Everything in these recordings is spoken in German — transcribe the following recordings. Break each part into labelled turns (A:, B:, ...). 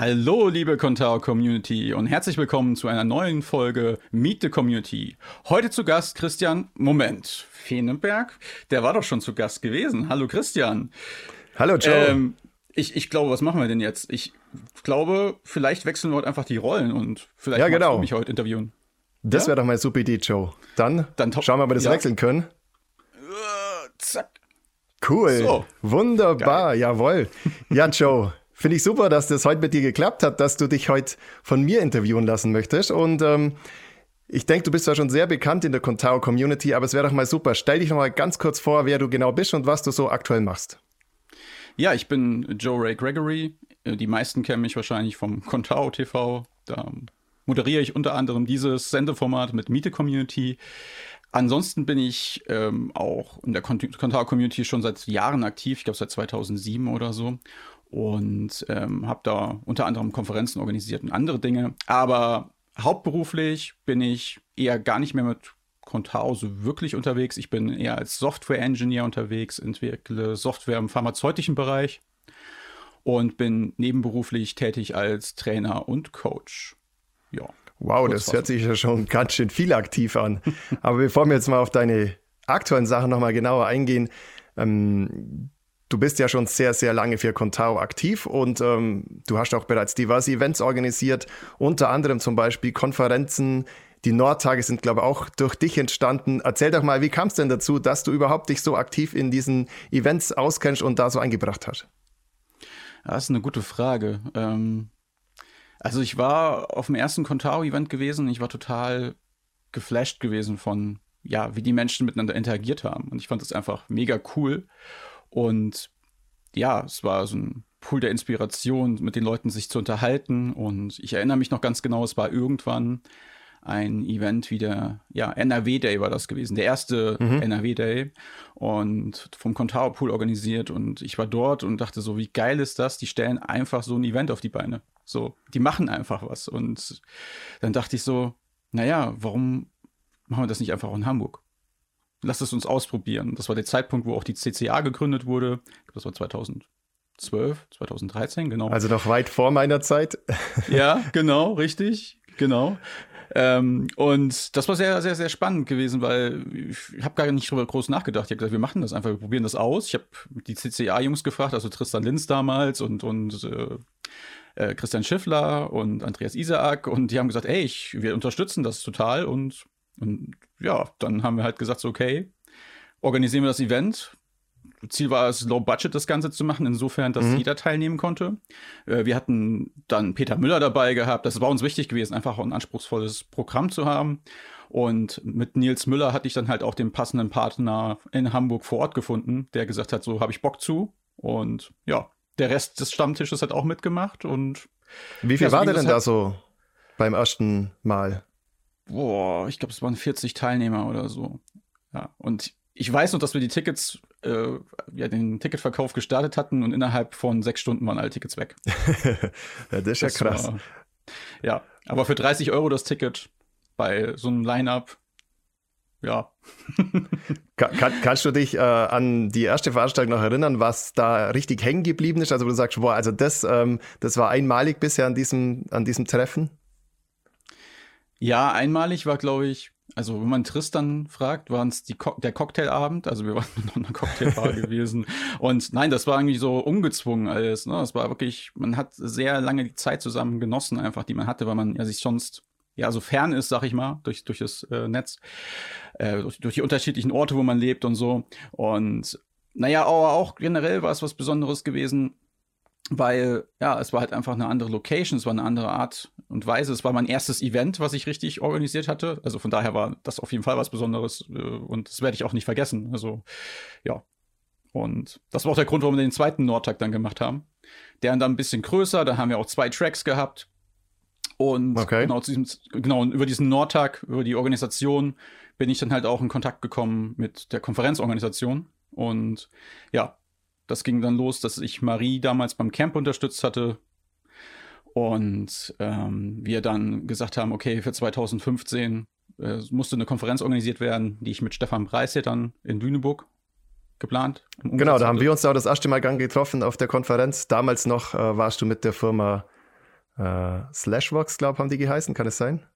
A: Hallo, liebe Contao Community und herzlich willkommen zu einer neuen Folge Meet the Community. Heute zu Gast Christian, Moment, Feenenberg? Der war doch schon zu Gast gewesen. Hallo Christian.
B: Hallo Joe. Ähm,
A: ich, ich glaube, was machen wir denn jetzt? Ich glaube, vielleicht wechseln wir heute einfach die Rollen und vielleicht
B: ja, genau.
A: mich heute interviewen.
B: Das ja? wäre doch mal super Idee, Joe. Dann, Dann schauen wir mal, ob wir das ja. wechseln können.
A: Uh, zack.
B: Cool. So. Wunderbar, Geil. jawohl. Ja, Joe. Finde ich super, dass das heute mit dir geklappt hat, dass du dich heute von mir interviewen lassen möchtest. Und ähm, ich denke, du bist ja schon sehr bekannt in der Contao Community, aber es wäre doch mal super. Stell dich noch mal ganz kurz vor, wer du genau bist und was du so aktuell machst.
A: Ja, ich bin Joe Ray Gregory. Äh, die meisten kennen mich wahrscheinlich vom Contao TV. Da moderiere ich unter anderem dieses Sendeformat mit Miete Community. Ansonsten bin ich ähm, auch in der Contao Community schon seit Jahren aktiv, ich glaube seit 2007 oder so und ähm, habe da unter anderem Konferenzen organisiert und andere Dinge. Aber hauptberuflich bin ich eher gar nicht mehr mit Contao so wirklich unterwegs. Ich bin eher als Software-Engineer unterwegs, entwickle Software im pharmazeutischen Bereich und bin nebenberuflich tätig als Trainer und Coach.
B: Ja. Wow, das hört sich ja schon ganz schön viel aktiv an. Aber bevor wir jetzt mal auf deine aktuellen Sachen nochmal genauer eingehen, ähm, Du bist ja schon sehr, sehr lange für Contao aktiv und ähm, du hast auch bereits diverse Events organisiert, unter anderem zum Beispiel Konferenzen. Die Nordtage sind, glaube ich, auch durch dich entstanden. Erzähl doch mal, wie kam es denn dazu, dass du überhaupt dich so aktiv in diesen Events auskennst und da so eingebracht hast?
A: Das ist eine gute Frage. Ähm, also ich war auf dem ersten Contao-Event gewesen. Ich war total geflasht gewesen von, ja, wie die Menschen miteinander interagiert haben. Und ich fand das einfach mega cool. Und ja, es war so ein Pool der Inspiration, mit den Leuten sich zu unterhalten. Und ich erinnere mich noch ganz genau, es war irgendwann ein Event wie der, ja, NRW Day war das gewesen, der erste mhm. NRW Day und vom Contao Pool organisiert und ich war dort und dachte so, wie geil ist das? Die stellen einfach so ein Event auf die Beine. So, die machen einfach was und dann dachte ich so, naja, warum machen wir das nicht einfach auch in Hamburg? Lass es uns ausprobieren. Das war der Zeitpunkt, wo auch die CCA gegründet wurde. Das war 2012, 2013, genau.
B: Also noch weit vor meiner Zeit.
A: ja, genau, richtig, genau. Ähm, und das war sehr, sehr, sehr spannend gewesen, weil ich habe gar nicht drüber groß nachgedacht. Ich habe gesagt, wir machen das einfach, wir probieren das aus. Ich habe die CCA-Jungs gefragt, also Tristan Linz damals und, und äh, äh, Christian Schiffler und Andreas Isaak und die haben gesagt, ey, ich, wir unterstützen das total und und ja, dann haben wir halt gesagt, so, okay, organisieren wir das Event. Ziel war es, Low Budget das Ganze zu machen, insofern, dass mhm. jeder teilnehmen konnte. Äh, wir hatten dann Peter Müller dabei gehabt. Das war uns wichtig gewesen, einfach ein anspruchsvolles Programm zu haben. Und mit Nils Müller hatte ich dann halt auch den passenden Partner in Hamburg vor Ort gefunden, der gesagt hat, so habe ich Bock zu. Und ja, der Rest des Stammtisches hat auch mitgemacht. Und
B: wie viel ja, so war der denn da so beim ersten Mal?
A: Boah, ich glaube, es waren 40 Teilnehmer oder so. Ja, und ich weiß noch, dass wir die Tickets, äh, ja, den Ticketverkauf gestartet hatten und innerhalb von sechs Stunden waren alle Tickets weg.
B: ja, das ist ja das krass. War,
A: ja, aber für 30 Euro das Ticket bei so einem Line-Up, ja.
B: kann, kannst du dich äh, an die erste Veranstaltung noch erinnern, was da richtig hängen geblieben ist? Also, wo du sagst, boah, also das, ähm, das war einmalig bisher an diesem, an diesem Treffen?
A: Ja, einmalig war, glaube ich, also wenn man Tristan fragt, war es Co der Cocktailabend. Also wir waren noch in einer Cocktailbar gewesen. Und nein, das war irgendwie so ungezwungen alles. Ne? Das war wirklich, man hat sehr lange die Zeit zusammen genossen, einfach, die man hatte, weil man ja sich sonst ja so fern ist, sag ich mal, durch, durch das äh, Netz, äh, durch, durch die unterschiedlichen Orte, wo man lebt und so. Und naja, aber auch generell war es was Besonderes gewesen, weil ja, es war halt einfach eine andere Location, es war eine andere Art und Weise. Es war mein erstes Event, was ich richtig organisiert hatte. Also von daher war das auf jeden Fall was Besonderes äh, und das werde ich auch nicht vergessen. Also ja. Und das war auch der Grund, warum wir den zweiten Nordtag dann gemacht haben. Der dann ein bisschen größer, da haben wir auch zwei Tracks gehabt. Und okay. genau, zu diesem, genau, über diesen Nordtag, über die Organisation, bin ich dann halt auch in Kontakt gekommen mit der Konferenzorganisation. Und ja, das ging dann los, dass ich Marie damals beim Camp unterstützt hatte. Und ähm, wir dann gesagt haben, okay, für 2015 äh, musste eine Konferenz organisiert werden, die ich mit Stefan Preis hier dann in Lüneburg geplant.
B: Genau, da haben wir uns auch das erste Mal getroffen auf der Konferenz. Damals noch äh, warst du mit der Firma äh, Slashbox, glaube ich, haben die geheißen, kann es sein?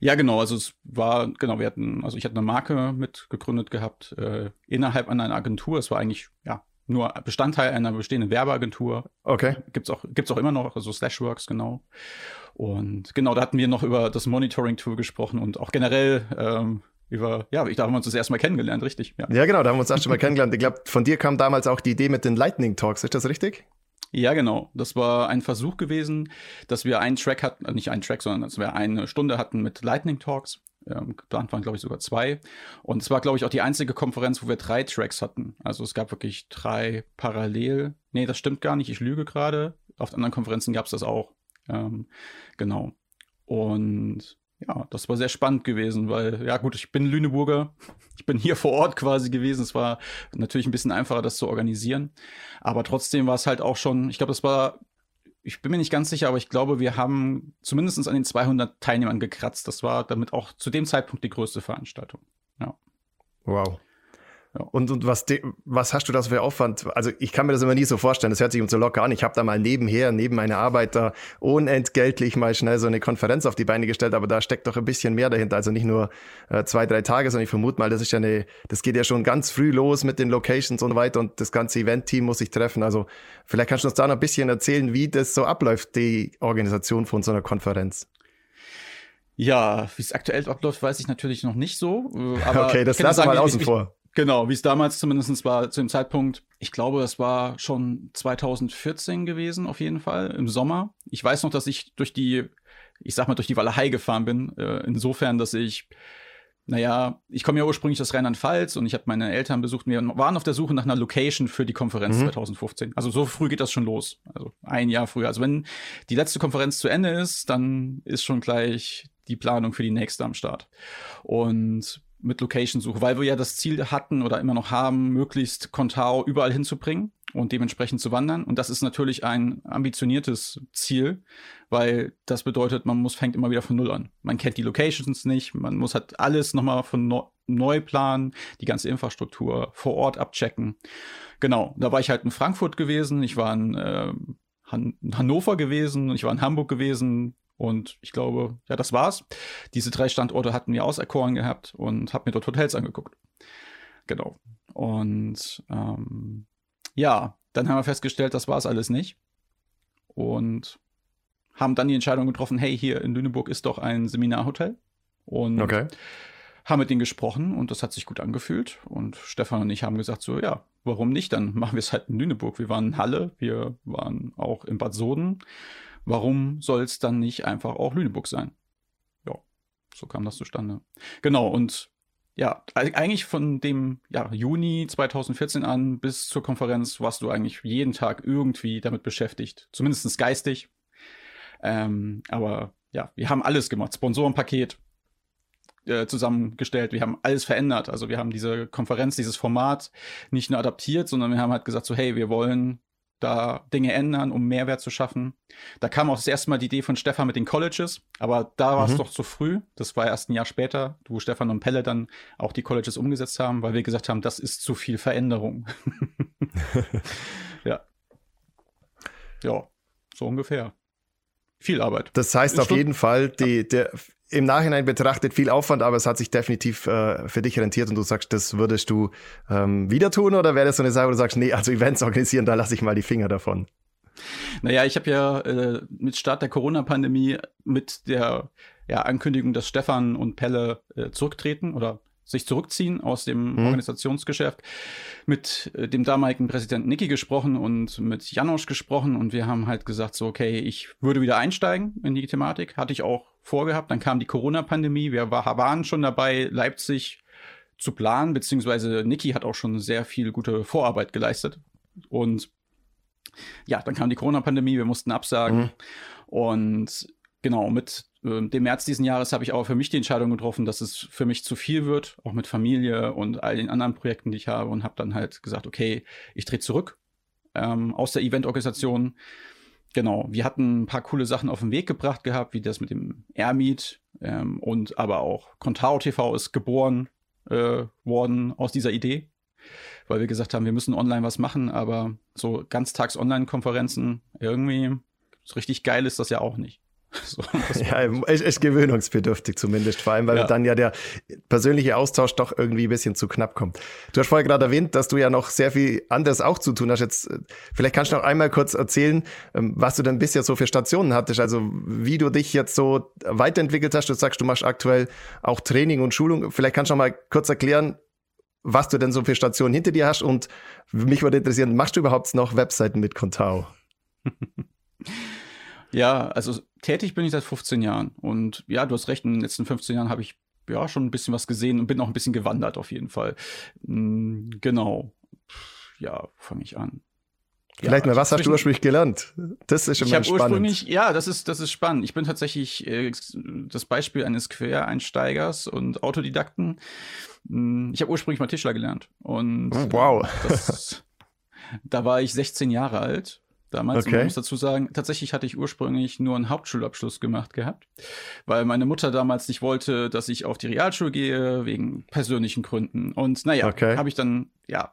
A: Ja, genau. Also es war, genau, wir hatten, also ich hatte eine Marke mitgegründet gehabt äh, innerhalb einer Agentur. Es war eigentlich, ja, nur Bestandteil einer bestehenden Werbeagentur.
B: Okay.
A: Gibt's auch, gibt's auch immer noch, also Slashworks, genau. Und genau, da hatten wir noch über das Monitoring-Tool gesprochen und auch generell ähm, über, ja, ich, da haben wir uns das erste Mal kennengelernt, richtig?
B: Ja, ja genau, da haben wir uns erst Mal kennengelernt. Ich glaube, von dir kam damals auch die Idee mit den Lightning Talks, ist das richtig?
A: Ja, genau. Das war ein Versuch gewesen, dass wir einen Track hatten, nicht einen Track, sondern dass wir eine Stunde hatten mit Lightning Talks. Ähm, geplant waren, glaube ich, sogar zwei. Und es war, glaube ich, auch die einzige Konferenz, wo wir drei Tracks hatten. Also es gab wirklich drei parallel. Nee, das stimmt gar nicht, ich lüge gerade. Auf anderen Konferenzen gab es das auch. Ähm, genau. Und ja, das war sehr spannend gewesen, weil, ja gut, ich bin Lüneburger, ich bin hier vor Ort quasi gewesen. Es war natürlich ein bisschen einfacher, das zu organisieren. Aber trotzdem war es halt auch schon, ich glaube, das war, ich bin mir nicht ganz sicher, aber ich glaube, wir haben zumindest an den 200 Teilnehmern gekratzt. Das war damit auch zu dem Zeitpunkt die größte Veranstaltung. Ja.
B: Wow. Ja. Und, und was, was hast du da für Aufwand? Also ich kann mir das immer nie so vorstellen, das hört sich uns so locker an. Ich habe da mal nebenher, neben meiner Arbeit da unentgeltlich mal schnell so eine Konferenz auf die Beine gestellt, aber da steckt doch ein bisschen mehr dahinter. Also nicht nur äh, zwei, drei Tage, sondern ich vermute mal, das ist ja eine, das geht ja schon ganz früh los mit den Locations und weiter und das ganze Event-Team muss sich treffen. Also vielleicht kannst du uns da noch ein bisschen erzählen, wie das so abläuft, die Organisation von so einer Konferenz.
A: Ja, wie es aktuell abläuft, weiß ich natürlich noch nicht so. Äh, aber
B: okay, das lassen wir mal außen vor.
A: Genau, wie es damals zumindest war zu dem Zeitpunkt. Ich glaube, es war schon 2014 gewesen, auf jeden Fall, im Sommer. Ich weiß noch, dass ich durch die, ich sag mal, durch die Walachei gefahren bin. Äh, insofern, dass ich, naja, ich komme ja ursprünglich aus Rheinland-Pfalz und ich habe meine Eltern besucht. Wir waren auf der Suche nach einer Location für die Konferenz mhm. 2015. Also so früh geht das schon los. Also ein Jahr früher. Also wenn die letzte Konferenz zu Ende ist, dann ist schon gleich die Planung für die nächste am Start. Und mit Location-Suche, weil wir ja das Ziel hatten oder immer noch haben, möglichst Contao überall hinzubringen und dementsprechend zu wandern. Und das ist natürlich ein ambitioniertes Ziel, weil das bedeutet, man muss fängt immer wieder von Null an. Man kennt die Locations nicht, man muss halt alles nochmal von neu, planen, die ganze Infrastruktur vor Ort abchecken. Genau, da war ich halt in Frankfurt gewesen, ich war in äh, Han Hannover gewesen, ich war in Hamburg gewesen, und ich glaube, ja, das war's. Diese drei Standorte hatten wir auserkoren gehabt und habe mir dort Hotels angeguckt. Genau. Und ähm, ja, dann haben wir festgestellt, das war es alles nicht. Und haben dann die Entscheidung getroffen, hey, hier in Lüneburg ist doch ein Seminarhotel. Und okay. haben mit denen gesprochen und das hat sich gut angefühlt. Und Stefan und ich haben gesagt, so ja, warum nicht? Dann machen wir es halt in Lüneburg. Wir waren in Halle, wir waren auch in Bad Soden warum soll es dann nicht einfach auch Lüneburg sein? Ja, so kam das zustande. Genau, und ja, eigentlich von dem ja, Juni 2014 an bis zur Konferenz warst du eigentlich jeden Tag irgendwie damit beschäftigt, zumindest geistig. Ähm, aber ja, wir haben alles gemacht, Sponsorenpaket äh, zusammengestellt, wir haben alles verändert. Also wir haben diese Konferenz, dieses Format nicht nur adaptiert, sondern wir haben halt gesagt, so hey, wir wollen da Dinge ändern, um Mehrwert zu schaffen. Da kam auch das erste Mal die Idee von Stefan mit den Colleges, aber da war es mhm. doch zu früh. Das war erst ein Jahr später, wo Stefan und Pelle dann auch die Colleges umgesetzt haben, weil wir gesagt haben, das ist zu viel Veränderung. ja. Ja, so ungefähr. Viel Arbeit.
B: Das heißt auf jeden Fall, die, der, im Nachhinein betrachtet viel Aufwand, aber es hat sich definitiv äh, für dich rentiert und du sagst, das würdest du ähm, wieder tun oder wäre das so eine Sache, wo du sagst, nee, also Events organisieren, da lasse ich mal die Finger davon?
A: Naja, ich habe ja äh, mit Start der Corona-Pandemie mit der ja, Ankündigung, dass Stefan und Pelle äh, zurücktreten oder sich zurückziehen aus dem mhm. Organisationsgeschäft, mit äh, dem damaligen Präsidenten Niki gesprochen und mit Janosch gesprochen und wir haben halt gesagt, so, okay, ich würde wieder einsteigen in die Thematik. Hatte ich auch vorgehabt. Dann kam die Corona-Pandemie. Wir waren schon dabei, Leipzig zu planen, beziehungsweise Niki hat auch schon sehr viel gute Vorarbeit geleistet. Und ja, dann kam die Corona-Pandemie, wir mussten absagen. Mhm. Und genau, mit äh, dem März diesen Jahres habe ich aber für mich die Entscheidung getroffen, dass es für mich zu viel wird, auch mit Familie und all den anderen Projekten, die ich habe. Und habe dann halt gesagt, okay, ich drehe zurück ähm, aus der Eventorganisation. Genau, wir hatten ein paar coole Sachen auf den Weg gebracht gehabt, wie das mit dem Airmeet ähm, und aber auch Contao TV ist geboren äh, worden aus dieser Idee, weil wir gesagt haben, wir müssen online was machen, aber so ganztags Online-Konferenzen irgendwie so richtig geil ist das ja auch nicht. So,
B: ja, echt, echt, gewöhnungsbedürftig zumindest, vor allem, weil ja. dann ja der persönliche Austausch doch irgendwie ein bisschen zu knapp kommt. Du hast vorher gerade erwähnt, dass du ja noch sehr viel anderes auch zu tun hast. Jetzt, äh, vielleicht kannst du noch einmal kurz erzählen, ähm, was du denn bisher so für Stationen hattest, also wie du dich jetzt so weiterentwickelt hast. Du sagst, du machst aktuell auch Training und Schulung. Vielleicht kannst du noch mal kurz erklären, was du denn so für Stationen hinter dir hast und mich würde interessieren, machst du überhaupt noch Webseiten mit Contao?
A: Ja, also tätig bin ich seit 15 Jahren. Und ja, du hast recht, in den letzten 15 Jahren habe ich ja schon ein bisschen was gesehen und bin auch ein bisschen gewandert auf jeden Fall. Mhm, genau. Ja, fange ich an.
B: Vielleicht ja, mal, was hast du ursprünglich gelernt? Das ist
A: immer spannend. Ursprünglich, ja, das ist, das ist spannend. Ich bin tatsächlich äh, das Beispiel eines Quereinsteigers und Autodidakten. Hm, ich habe ursprünglich mal Tischler gelernt. Und
B: oh, wow.
A: Das, da war ich 16 Jahre alt damals. Okay. Und man muss dazu sagen, tatsächlich hatte ich ursprünglich nur einen Hauptschulabschluss gemacht gehabt, weil meine Mutter damals nicht wollte, dass ich auf die Realschule gehe, wegen persönlichen Gründen. Und naja, okay. habe ich dann, ja.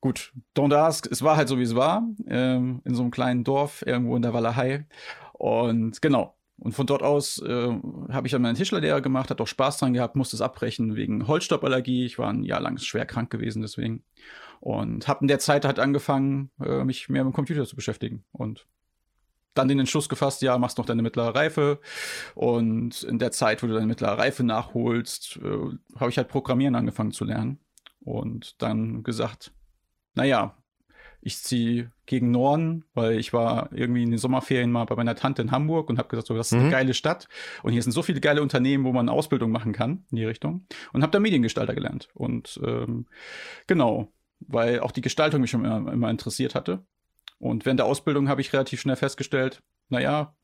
A: Gut, Dondas, es war halt so, wie es war, ähm, in so einem kleinen Dorf irgendwo in der Walachei. Und genau, und von dort aus äh, habe ich dann meinen Tischlerlehrer gemacht, hat auch Spaß dran gehabt, musste es abbrechen wegen Holzstopallergie. Ich war ein Jahr lang schwer krank gewesen deswegen. Und habe in der Zeit halt angefangen, äh, mich mehr mit dem Computer zu beschäftigen. Und dann den Entschluss gefasst, ja, machst noch deine mittlere Reife. Und in der Zeit, wo du deine mittlere Reife nachholst, äh, habe ich halt Programmieren angefangen zu lernen. Und dann gesagt, naja, ich ziehe gegen Norden, weil ich war irgendwie in den Sommerferien mal bei meiner Tante in Hamburg und habe gesagt, so, das ist eine mhm. geile Stadt und hier sind so viele geile Unternehmen, wo man Ausbildung machen kann in die Richtung und habe da Mediengestalter gelernt und ähm, genau, weil auch die Gestaltung mich schon immer, immer interessiert hatte. Und während der Ausbildung habe ich relativ schnell festgestellt, naja,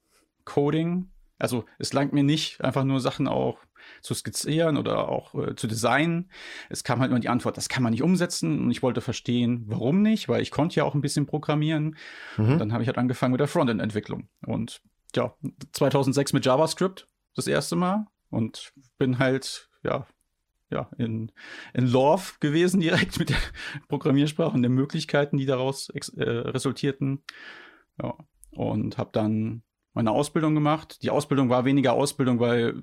A: Coding, also es langt mir nicht, einfach nur Sachen auch zu skizzieren oder auch äh, zu designen. Es kam halt immer die Antwort, das kann man nicht umsetzen. Und ich wollte verstehen, warum nicht, weil ich konnte ja auch ein bisschen programmieren. Mhm. Und dann habe ich halt angefangen mit der Frontend-Entwicklung. Und ja, 2006 mit JavaScript das erste Mal und bin halt, ja, ja, in, in Love gewesen direkt mit der Programmiersprache und den Möglichkeiten, die daraus äh, resultierten. Ja, und habe dann meine Ausbildung gemacht. Die Ausbildung war weniger Ausbildung, weil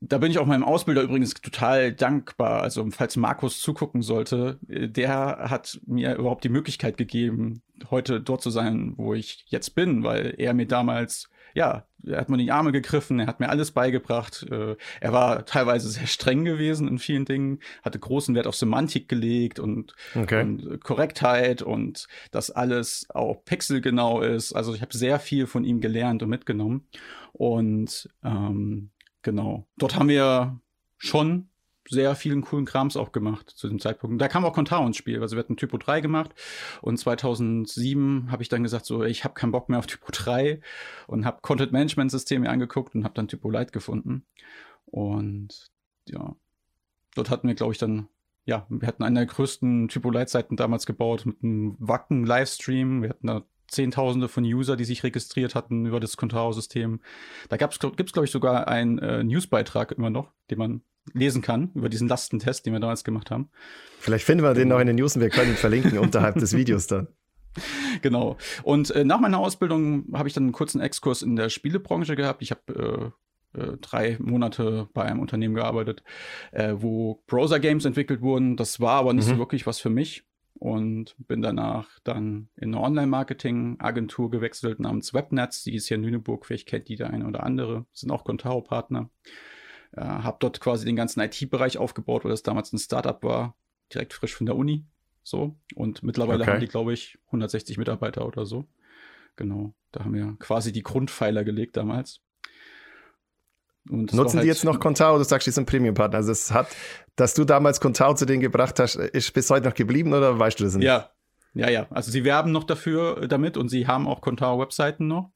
A: da bin ich auch meinem Ausbilder übrigens total dankbar. Also, falls Markus zugucken sollte, äh, der hat mir überhaupt die Möglichkeit gegeben, heute dort zu sein, wo ich jetzt bin, weil er mir damals, ja, er hat mir in die Arme gegriffen, er hat mir alles beigebracht. Äh, er war teilweise sehr streng gewesen in vielen Dingen, hatte großen Wert auf Semantik gelegt und, okay. und Korrektheit und dass alles auch pixelgenau ist. Also, ich habe sehr viel von ihm gelernt und mitgenommen. Und ähm, Genau. Dort haben wir schon sehr vielen coolen Krams auch gemacht zu dem Zeitpunkt. Da kam auch Contao ins Spiel. Also wir hatten Typo 3 gemacht und 2007 habe ich dann gesagt, so ich habe keinen Bock mehr auf Typo 3 und habe Content Management Systeme angeguckt und habe dann Typo Lite gefunden. Und ja, dort hatten wir, glaube ich, dann ja, wir hatten eine der größten Typo Lite Seiten damals gebaut mit einem Wacken Livestream. Wir hatten da Zehntausende von User, die sich registriert hatten über das Contao-System. Da gibt es, glaube ich, sogar einen äh, Newsbeitrag immer noch, den man lesen kann über diesen Lastentest, den wir damals gemacht haben.
B: Vielleicht finden wir den noch in den News und wir können ihn verlinken unterhalb des Videos dann.
A: Genau. Und äh, nach meiner Ausbildung habe ich dann einen kurzen Exkurs in der Spielebranche gehabt. Ich habe äh, äh, drei Monate bei einem Unternehmen gearbeitet, äh, wo Browser-Games entwickelt wurden. Das war aber nicht mhm. so wirklich was für mich und bin danach dann in eine Online-Marketing-Agentur gewechselt namens Webnetz. Die ist hier in Lüneburg, vielleicht kennt die der eine oder andere, sind auch Contao-Partner. Äh, habe dort quasi den ganzen IT-Bereich aufgebaut, weil das damals ein Startup war, direkt frisch von der Uni. So. Und mittlerweile okay. haben die, glaube ich, 160 Mitarbeiter oder so. Genau. Da haben wir quasi die Grundpfeiler gelegt damals.
B: Nutzen halt die jetzt noch Contao? Du sagst, die sind Premium-Partner. Also es hat, dass du damals Contao zu denen gebracht hast, ist bis heute noch geblieben oder weißt du das nicht?
A: Ja, ja, ja. Also sie werben noch dafür äh, damit und sie haben auch Contao-Webseiten noch,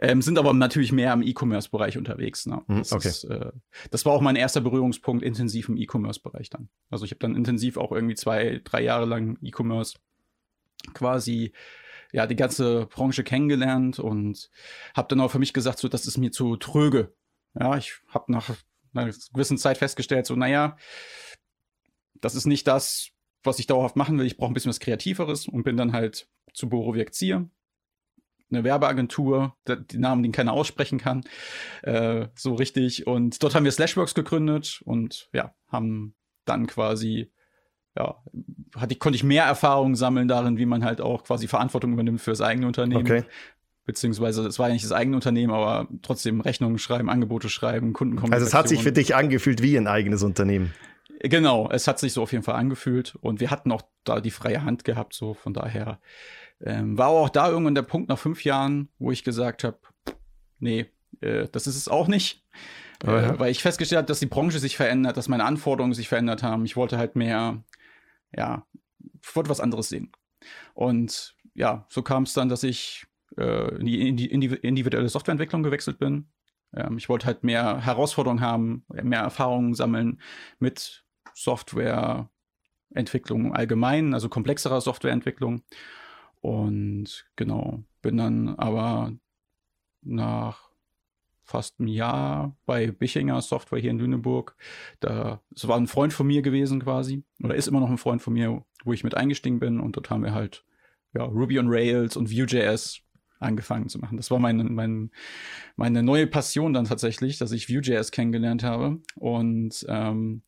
A: ähm, sind aber natürlich mehr im E-Commerce-Bereich unterwegs. Ne?
B: Mhm, das, okay.
A: ist, äh, das war auch mein erster Berührungspunkt intensiv im E-Commerce-Bereich dann. Also ich habe dann intensiv auch irgendwie zwei, drei Jahre lang E-Commerce quasi ja die ganze Branche kennengelernt und habe dann auch für mich gesagt, so das ist mir zu tröge. Ja, ich habe nach einer gewissen Zeit festgestellt, so, naja, das ist nicht das, was ich dauerhaft machen will. Ich brauche ein bisschen was Kreativeres und bin dann halt zu Borowiak Zier eine Werbeagentur, die Namen, den keiner aussprechen kann, äh, so richtig. Und dort haben wir Slashworks gegründet und ja, haben dann quasi, ja, hatte, konnte ich mehr Erfahrung sammeln darin, wie man halt auch quasi Verantwortung übernimmt für das eigene Unternehmen. Okay. Beziehungsweise es war ja nicht das eigene Unternehmen, aber trotzdem Rechnungen schreiben, Angebote schreiben, Kundenkommunikation.
B: Also es hat sich für dich angefühlt wie ein eigenes Unternehmen.
A: Genau, es hat sich so auf jeden Fall angefühlt und wir hatten auch da die freie Hand gehabt, so von daher ähm, war auch da irgendwann der Punkt nach fünf Jahren, wo ich gesagt habe, nee, äh, das ist es auch nicht. Oh, ja. äh, weil ich festgestellt habe, dass die Branche sich verändert, dass meine Anforderungen sich verändert haben. Ich wollte halt mehr, ja, ich wollte was anderes sehen. Und ja, so kam es dann, dass ich äh, in, die, in die individuelle Softwareentwicklung gewechselt bin. Ähm, ich wollte halt mehr Herausforderungen haben, mehr Erfahrungen sammeln mit Softwareentwicklung allgemein, also komplexerer Softwareentwicklung. Und genau, bin dann aber nach fast einem Jahr bei Bichinger Software hier in Lüneburg. Da, es war ein Freund von mir gewesen quasi, oder ist immer noch ein Freund von mir, wo ich mit eingestiegen bin. Und dort haben wir halt ja, Ruby on Rails und Vue.js angefangen zu machen. Das war meine, meine, meine neue Passion dann tatsächlich, dass ich Vue.js kennengelernt habe. Und ähm,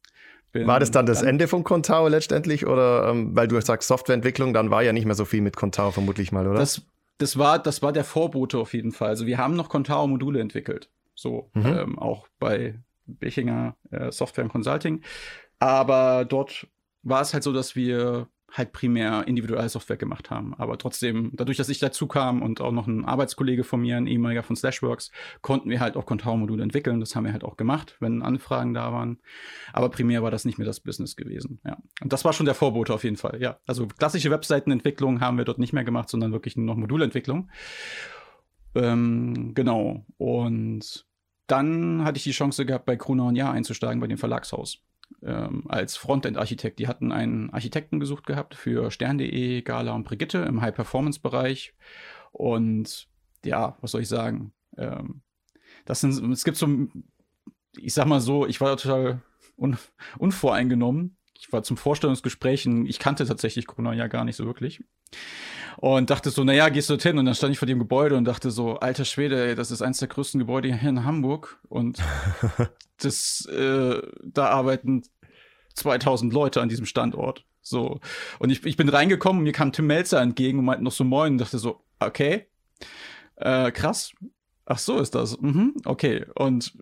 B: war das dann das dann, Ende von Contao letztendlich oder ähm, weil du sagst Softwareentwicklung, dann war ja nicht mehr so viel mit Contao vermutlich mal, oder?
A: Das, das war das war der Vorbote auf jeden Fall. Also wir haben noch Contao Module entwickelt, so mhm. ähm, auch bei Bechinger äh, Software und Consulting, aber dort war es halt so, dass wir halt primär individuelle Software gemacht haben. Aber trotzdem, dadurch, dass ich dazu kam und auch noch ein Arbeitskollege von mir, ein ehemaliger von Slashworks, konnten wir halt auch Contao-Module entwickeln. Das haben wir halt auch gemacht, wenn Anfragen da waren. Aber primär war das nicht mehr das Business gewesen. Ja. Und das war schon der Vorbote auf jeden Fall. Ja. Also klassische Webseitenentwicklung haben wir dort nicht mehr gemacht, sondern wirklich nur noch Modulentwicklung. Ähm, genau. Und dann hatte ich die Chance gehabt, bei Kruna und Jahr einzusteigen, bei dem Verlagshaus ähm, als Frontend-Architekt. Die hatten einen Architekten gesucht gehabt für Stern.de, Gala und Brigitte im High-Performance-Bereich. Und ja, was soll ich sagen? Ähm, das sind, es gibt so, ich sag mal so, ich war total un, unvoreingenommen. Ich war zum Vorstellungsgespräch, ich kannte tatsächlich Corona ja gar nicht so wirklich und dachte so, naja, gehst du hin? Und dann stand ich vor dem Gebäude und dachte so, alter Schwede, ey, das ist eines der größten Gebäude hier in Hamburg und das, äh, da arbeiten 2000 Leute an diesem Standort. So. Und ich, ich bin reingekommen und mir kam Tim Melzer entgegen und meinte noch so moin und dachte so, okay, äh, krass. Ach so ist das. Mhm, okay. Und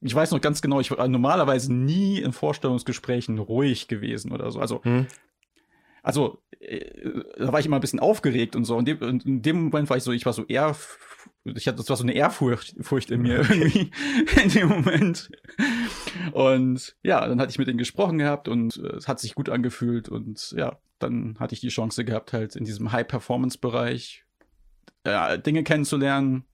A: ich weiß noch ganz genau, ich war normalerweise nie in Vorstellungsgesprächen ruhig gewesen oder so. Also hm also äh, da war ich immer ein bisschen aufgeregt und so. Und in, in dem Moment war ich so, ich war so eher, ich hatte, das war so eine Ehrfurcht Furcht in mir irgendwie in dem Moment. Und ja, dann hatte ich mit denen gesprochen gehabt und äh, es hat sich gut angefühlt und ja, dann hatte ich die Chance gehabt, halt in diesem High-Performance-Bereich äh, Dinge kennenzulernen.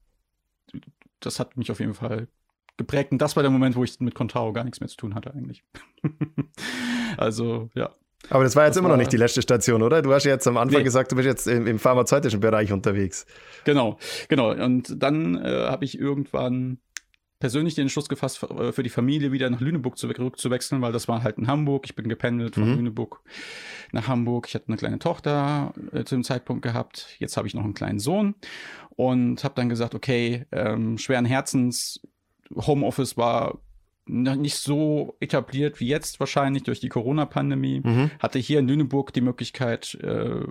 A: Das hat mich auf jeden Fall geprägt. Und das war der Moment, wo ich mit Contao gar nichts mehr zu tun hatte eigentlich. also, ja.
B: Aber das war jetzt das immer war, noch nicht die letzte Station, oder? Du hast ja jetzt am Anfang nee. gesagt, du bist jetzt im, im, pharmazeutischen Bereich unterwegs.
A: Genau, genau. Und dann äh, habe ich irgendwann persönlich den Entschluss gefasst, äh, für die Familie wieder nach Lüneburg zu, wechseln, weil das war halt in Hamburg. Ich bin gependelt von mhm. Lüneburg nach Hamburg. Ich hatte eine kleine Tochter äh, zu dem Zeitpunkt gehabt. Jetzt habe ich noch einen kleinen Sohn und habe dann gesagt, okay, ähm, schweren Herzens, Homeoffice war noch nicht so etabliert wie jetzt wahrscheinlich durch die Corona-Pandemie. Mhm. Hatte hier in Lüneburg die Möglichkeit äh,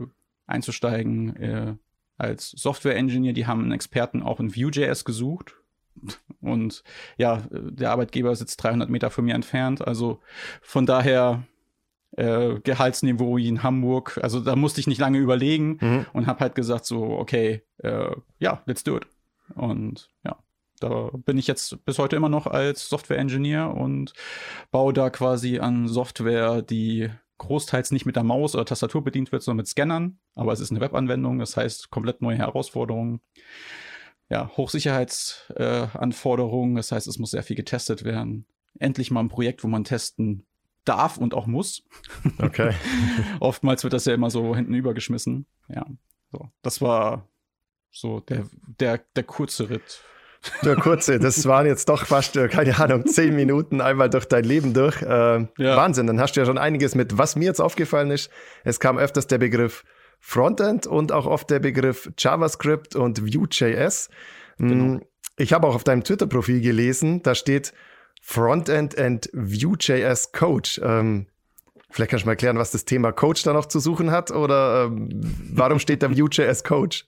A: einzusteigen äh, als Software-Engineer. Die haben einen Experten auch in Vue.js gesucht. Und ja, der Arbeitgeber sitzt 300 Meter von mir entfernt. Also von daher äh, Gehaltsniveau wie in Hamburg. Also da musste ich nicht lange überlegen mhm. und habe halt gesagt so, okay, äh, ja, let's do it. Und ja, da bin ich jetzt bis heute immer noch als Software-Engineer und baue da quasi an Software, die großteils nicht mit der Maus oder Tastatur bedient wird, sondern mit Scannern. Aber es ist eine Webanwendung, das heißt komplett neue Herausforderungen. Ja, Hochsicherheitsanforderungen, äh, das heißt, es muss sehr viel getestet werden. Endlich mal ein Projekt, wo man testen darf und auch muss.
B: Okay.
A: Oftmals wird das ja immer so hinten übergeschmissen. Ja, so. Das war so der, der, der kurze Ritt
B: der kurze, das waren jetzt doch fast, äh, keine Ahnung, zehn Minuten einmal durch dein Leben durch. Äh, ja. Wahnsinn, dann hast du ja schon einiges mit. Was mir jetzt aufgefallen ist, es kam öfters der Begriff Frontend und auch oft der Begriff JavaScript und Vue.js. Hm, genau. Ich habe auch auf deinem Twitter-Profil gelesen, da steht Frontend and Vue.js Coach. Ähm, vielleicht kannst du mal erklären, was das Thema Coach da noch zu suchen hat oder ähm, warum steht da Vue.js Coach?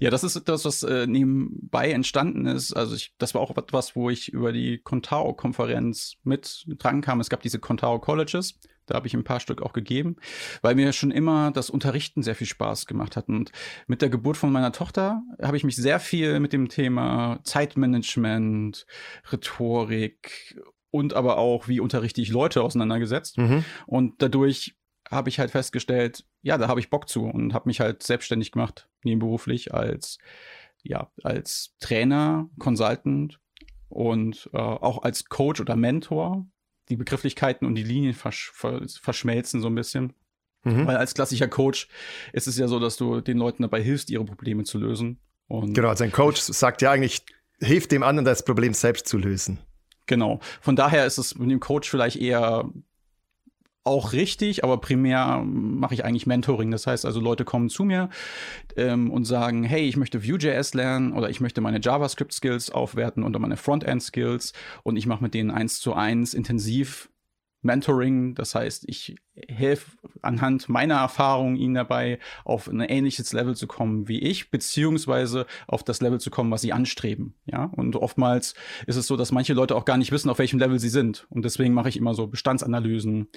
A: Ja, das ist das, was äh, nebenbei entstanden ist. Also ich, das war auch etwas, wo ich über die Contao-Konferenz mit dran kam. Es gab diese Contao Colleges. Da habe ich ein paar Stück auch gegeben, weil mir schon immer das Unterrichten sehr viel Spaß gemacht hat. Und mit der Geburt von meiner Tochter habe ich mich sehr viel mit dem Thema Zeitmanagement, Rhetorik und aber auch, wie unterrichte ich Leute auseinandergesetzt. Mhm. Und dadurch habe ich halt festgestellt, ja, da habe ich Bock zu und habe mich halt selbstständig gemacht, nebenberuflich als, ja, als Trainer, Consultant und äh, auch als Coach oder Mentor. Die Begrifflichkeiten und die Linien versch verschmelzen so ein bisschen. Mhm. Weil als klassischer Coach ist es ja so, dass du den Leuten dabei hilfst, ihre Probleme zu lösen.
B: Und genau, also ein Coach sagt ja eigentlich, hilft dem anderen, das Problem selbst zu lösen.
A: Genau. Von daher ist es mit dem Coach vielleicht eher auch richtig, aber primär mache ich eigentlich Mentoring. Das heißt also, Leute kommen zu mir ähm, und sagen, hey, ich möchte Vue.js lernen oder ich möchte meine JavaScript-Skills aufwerten oder meine Frontend-Skills und ich mache mit denen eins zu eins intensiv Mentoring. Das heißt, ich helfe anhand meiner Erfahrungen ihnen dabei, auf ein ähnliches Level zu kommen wie ich, beziehungsweise auf das Level zu kommen, was sie anstreben. Ja, und oftmals ist es so, dass manche Leute auch gar nicht wissen, auf welchem Level sie sind. Und deswegen mache ich immer so Bestandsanalysen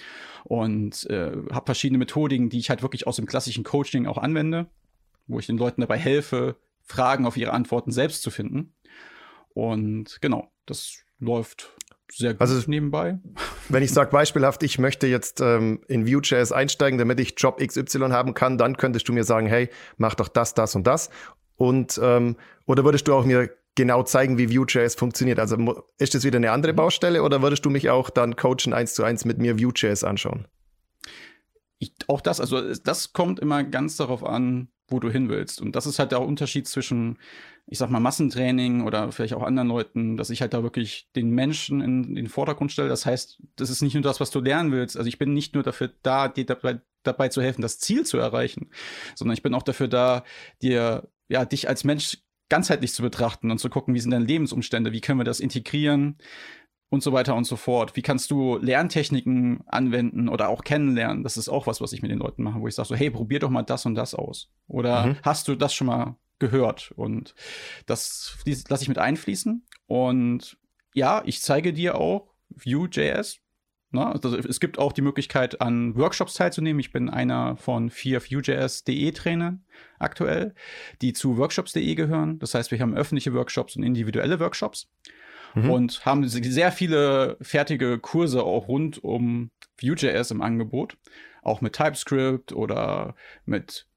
A: und äh, habe verschiedene Methodiken, die ich halt wirklich aus dem klassischen Coaching auch anwende, wo ich den Leuten dabei helfe, Fragen auf ihre Antworten selbst zu finden. Und genau, das läuft sehr gut also, nebenbei.
B: Wenn ich sage beispielhaft, ich möchte jetzt ähm, in Vue.js einsteigen, damit ich Job XY haben kann, dann könntest du mir sagen, hey, mach doch das, das und das. Und ähm, oder würdest du auch mir genau zeigen, wie Vue.js funktioniert? Also ist das wieder eine andere mhm. Baustelle oder würdest du mich auch dann coachen eins zu eins mit mir Vue.js anschauen?
A: Ich, auch das, also das kommt immer ganz darauf an, wo du hin willst. Und das ist halt der Unterschied zwischen, ich sag mal, Massentraining oder vielleicht auch anderen Leuten, dass ich halt da wirklich den Menschen in, den Vordergrund stelle. Das heißt, das ist nicht nur das, was du lernen willst. Also ich bin nicht nur dafür da, dir dabei, dabei zu helfen, das Ziel zu erreichen, sondern ich bin auch dafür da, dir, ja, dich als Mensch ganzheitlich zu betrachten und zu gucken, wie sind deine Lebensumstände, wie können wir das integrieren, und so weiter und so fort. Wie kannst du Lerntechniken anwenden oder auch kennenlernen? Das ist auch was, was ich mit den Leuten mache, wo ich sage so, hey, probier doch mal das und das aus. Oder mhm. hast du das schon mal gehört? Und das lasse ich mit einfließen. Und ja, ich zeige dir auch Vue.js. Ne? Also es gibt auch die Möglichkeit, an Workshops teilzunehmen. Ich bin einer von vier Vue.js.de Trainern aktuell, die zu Workshops.de gehören. Das heißt, wir haben öffentliche Workshops und individuelle Workshops mhm. und haben sehr viele fertige Kurse auch rund um Vue.js im Angebot. Auch mit TypeScript oder mit,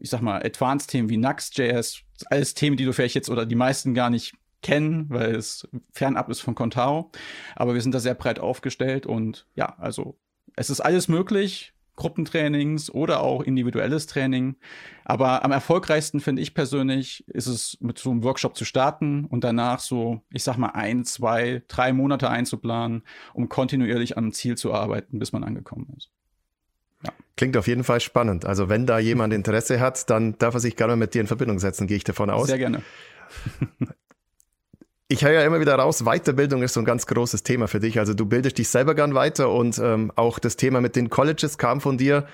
A: ich sag mal, Advanced-Themen wie Nuxt.js. Alles Themen, die du vielleicht jetzt oder die meisten gar nicht kennen, weil es fernab ist von Contao. Aber wir sind da sehr breit aufgestellt und ja, also es ist alles möglich. Gruppentrainings oder auch individuelles Training. Aber am erfolgreichsten finde ich persönlich ist es, mit so einem Workshop zu starten und danach so, ich sag mal, ein, zwei, drei Monate einzuplanen, um kontinuierlich am Ziel zu arbeiten, bis man angekommen ist.
B: Ja. Klingt auf jeden Fall spannend. Also wenn da jemand Interesse hat, dann darf er sich gerne mit dir in Verbindung setzen, gehe ich davon aus.
A: Sehr gerne.
B: Ich höre ja immer wieder raus, Weiterbildung ist so ein ganz großes Thema für dich. Also du bildest dich selber gern weiter und ähm, auch das Thema mit den Colleges kam von dir.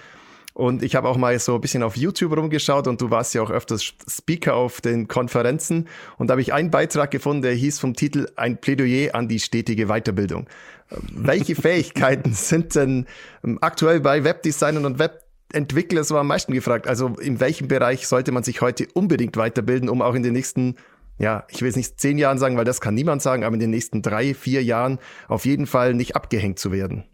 B: Und ich habe auch mal so ein bisschen auf YouTube rumgeschaut und du warst ja auch öfters Speaker auf den Konferenzen. Und da habe ich einen Beitrag gefunden, der hieß vom Titel Ein Plädoyer an die stetige Weiterbildung. Ähm, welche Fähigkeiten sind denn ähm, aktuell bei Webdesignern und Webentwicklern so am meisten gefragt? Also in welchem Bereich sollte man sich heute unbedingt weiterbilden, um auch in den nächsten ja, ich will es nicht zehn Jahren sagen, weil das kann niemand sagen, aber in den nächsten drei, vier Jahren auf jeden Fall nicht abgehängt zu werden?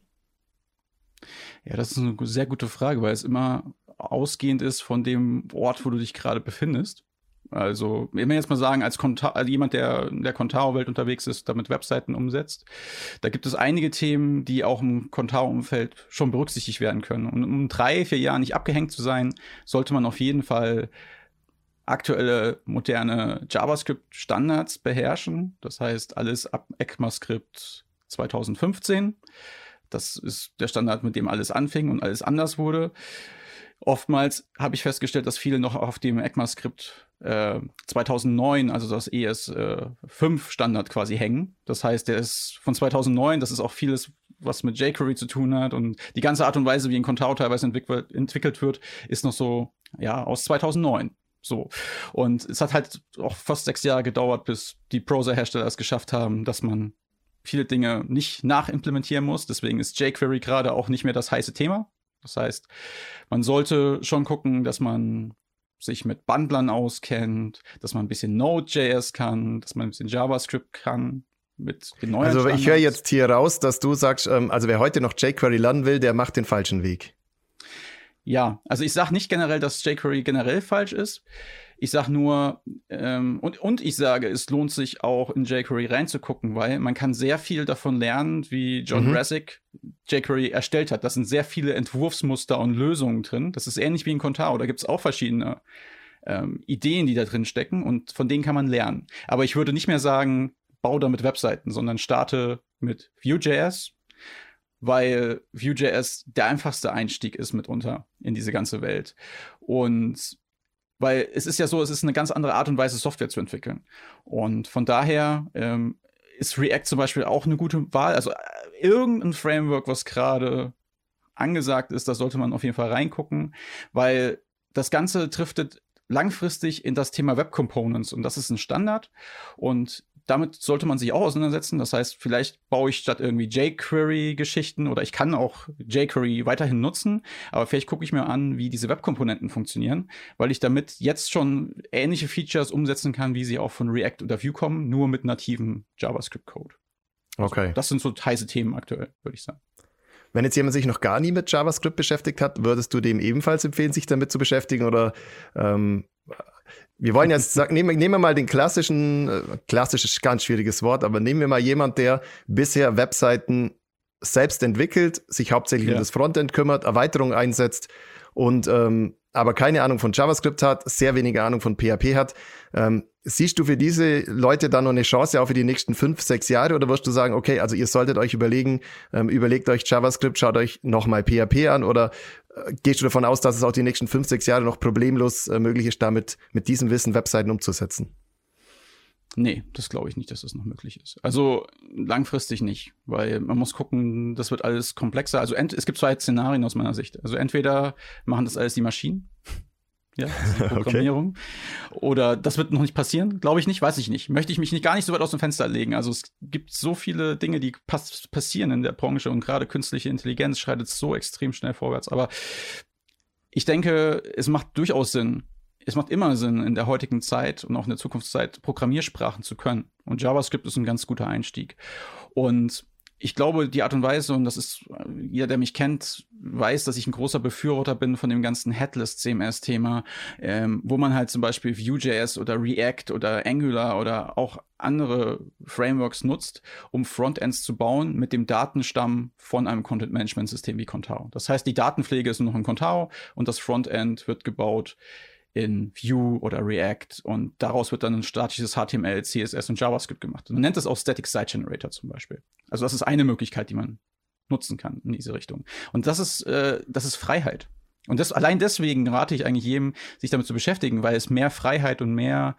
A: Ja, das ist eine sehr gute Frage, weil es immer ausgehend ist von dem Ort, wo du dich gerade befindest. Also, wenn wir jetzt mal sagen, als Konta also jemand, der in der Contao-Welt unterwegs ist, damit Webseiten umsetzt, da gibt es einige Themen, die auch im Contao-Umfeld schon berücksichtigt werden können. Und um drei, vier Jahren nicht abgehängt zu sein, sollte man auf jeden Fall aktuelle moderne JavaScript-Standards beherrschen. Das heißt, alles ab ECMAScript 2015. Das ist der Standard, mit dem alles anfing und alles anders wurde. oftmals habe ich festgestellt, dass viele noch auf dem ECMAScript äh, 2009, also das ES5 äh, quasi hängen. Das heißt, der ist von 2009, das ist auch vieles, was mit jQuery zu tun hat und die ganze Art und Weise, wie ein Contao teilweise entwickelt wird, ist noch so, ja, aus 2009. So. Und es hat halt auch fast sechs Jahre gedauert, bis die Browser-Hersteller es geschafft haben, dass man viele Dinge nicht nachimplementieren muss. Deswegen ist jQuery gerade auch nicht mehr das heiße Thema. Das heißt, man sollte schon gucken, dass man sich mit Bundlern auskennt, dass man ein bisschen Node.js kann, dass man ein bisschen JavaScript kann. Mit
B: den neuen also ich höre jetzt hier raus, dass du sagst, ähm, also wer heute noch jQuery lernen will, der macht den falschen Weg.
A: Ja, also ich sage nicht generell, dass jQuery generell falsch ist. Ich sage nur, ähm, und, und ich sage, es lohnt sich auch in jQuery reinzugucken, weil man kann sehr viel davon lernen, wie John mhm. Rassick jQuery erstellt hat. Da sind sehr viele Entwurfsmuster und Lösungen drin. Das ist ähnlich wie in Contao. Da gibt es auch verschiedene ähm, Ideen, die da drin stecken und von denen kann man lernen. Aber ich würde nicht mehr sagen, bau damit Webseiten, sondern starte mit Vue.js, weil Vue.js der einfachste Einstieg ist mitunter in diese ganze Welt. Und weil es ist ja so, es ist eine ganz andere Art und Weise, Software zu entwickeln. Und von daher ähm, ist React zum Beispiel auch eine gute Wahl. Also äh, irgendein Framework, was gerade angesagt ist, da sollte man auf jeden Fall reingucken, weil das Ganze driftet langfristig in das Thema Web Components und das ist ein Standard und damit sollte man sich auch auseinandersetzen. Das heißt, vielleicht baue ich statt irgendwie jQuery-Geschichten oder ich kann auch jQuery weiterhin nutzen, aber vielleicht gucke ich mir an, wie diese Webkomponenten funktionieren, weil ich damit jetzt schon ähnliche Features umsetzen kann, wie sie auch von React oder Vue kommen, nur mit nativem JavaScript-Code.
B: Also okay.
A: Das sind so heiße Themen aktuell, würde ich sagen.
B: Wenn jetzt jemand sich noch gar nie mit JavaScript beschäftigt hat, würdest du dem ebenfalls empfehlen, sich damit zu beschäftigen oder ähm, wir wollen jetzt sagen, nehmen, nehmen wir mal den klassischen, äh, klassisch ist ganz schwieriges Wort, aber nehmen wir mal jemand, der bisher Webseiten selbst entwickelt, sich hauptsächlich ja. um das Frontend kümmert, Erweiterungen einsetzt und ähm, aber keine Ahnung von JavaScript hat, sehr wenige Ahnung von PHP hat. Ähm, siehst du für diese Leute dann noch eine Chance auch für die nächsten fünf, sechs Jahre oder wirst du sagen, okay, also ihr solltet euch überlegen, ähm, überlegt euch JavaScript, schaut euch nochmal PHP an oder gehst du davon aus, dass es auch die nächsten fünf, sechs Jahre noch problemlos äh, möglich ist, damit mit diesem Wissen Webseiten umzusetzen?
A: Nee, das glaube ich nicht, dass das noch möglich ist. Also langfristig nicht, weil man muss gucken, das wird alles komplexer. Also es gibt zwei Szenarien aus meiner Sicht. Also entweder machen das alles die Maschinen, ja, Programmierung, okay. oder das wird noch nicht passieren, glaube ich nicht, weiß ich nicht. Möchte ich mich nicht gar nicht so weit aus dem Fenster legen. Also es gibt so viele Dinge, die pass passieren in der Branche und gerade künstliche Intelligenz schreitet so extrem schnell vorwärts. Aber ich denke, es macht durchaus Sinn, es macht immer Sinn, in der heutigen Zeit und auch in der Zukunftszeit Programmiersprachen zu können. Und JavaScript ist ein ganz guter Einstieg. Und ich glaube, die Art und Weise, und das ist, jeder, der mich kennt, weiß, dass ich ein großer Befürworter bin von dem ganzen Headless CMS-Thema, ähm, wo man halt zum Beispiel Vue.js oder React oder Angular oder auch andere Frameworks nutzt, um Frontends zu bauen mit dem Datenstamm von einem Content-Management-System wie Contao. Das heißt, die Datenpflege ist nur noch in Contao und das Frontend wird gebaut in Vue oder React und daraus wird dann ein statisches HTML, CSS und JavaScript gemacht. Man nennt das auch Static Site Generator zum Beispiel. Also das ist eine Möglichkeit, die man nutzen kann in diese Richtung. Und das ist, äh, das ist Freiheit. Und das, allein deswegen rate ich eigentlich jedem, sich damit zu beschäftigen, weil es mehr Freiheit und mehr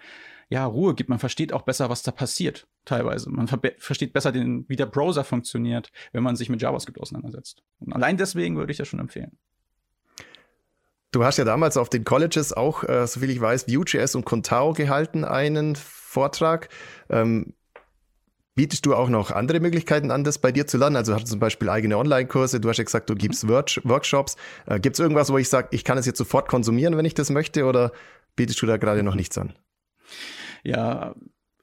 A: ja, Ruhe gibt. Man versteht auch besser, was da passiert, teilweise. Man ver versteht besser, den, wie der Browser funktioniert, wenn man sich mit JavaScript auseinandersetzt. Und allein deswegen würde ich das schon empfehlen.
B: Du hast ja damals auf den Colleges auch, äh, soviel ich weiß, Vue.js und Contao gehalten, einen Vortrag. Ähm, bietest du auch noch andere Möglichkeiten an, das bei dir zu lernen? Also hast du zum Beispiel eigene Online-Kurse, du hast ja gesagt, du gibst Work Workshops. Äh, Gibt es irgendwas, wo ich sage, ich kann es jetzt sofort konsumieren, wenn ich das möchte, oder bietest du da gerade noch nichts an?
A: Ja,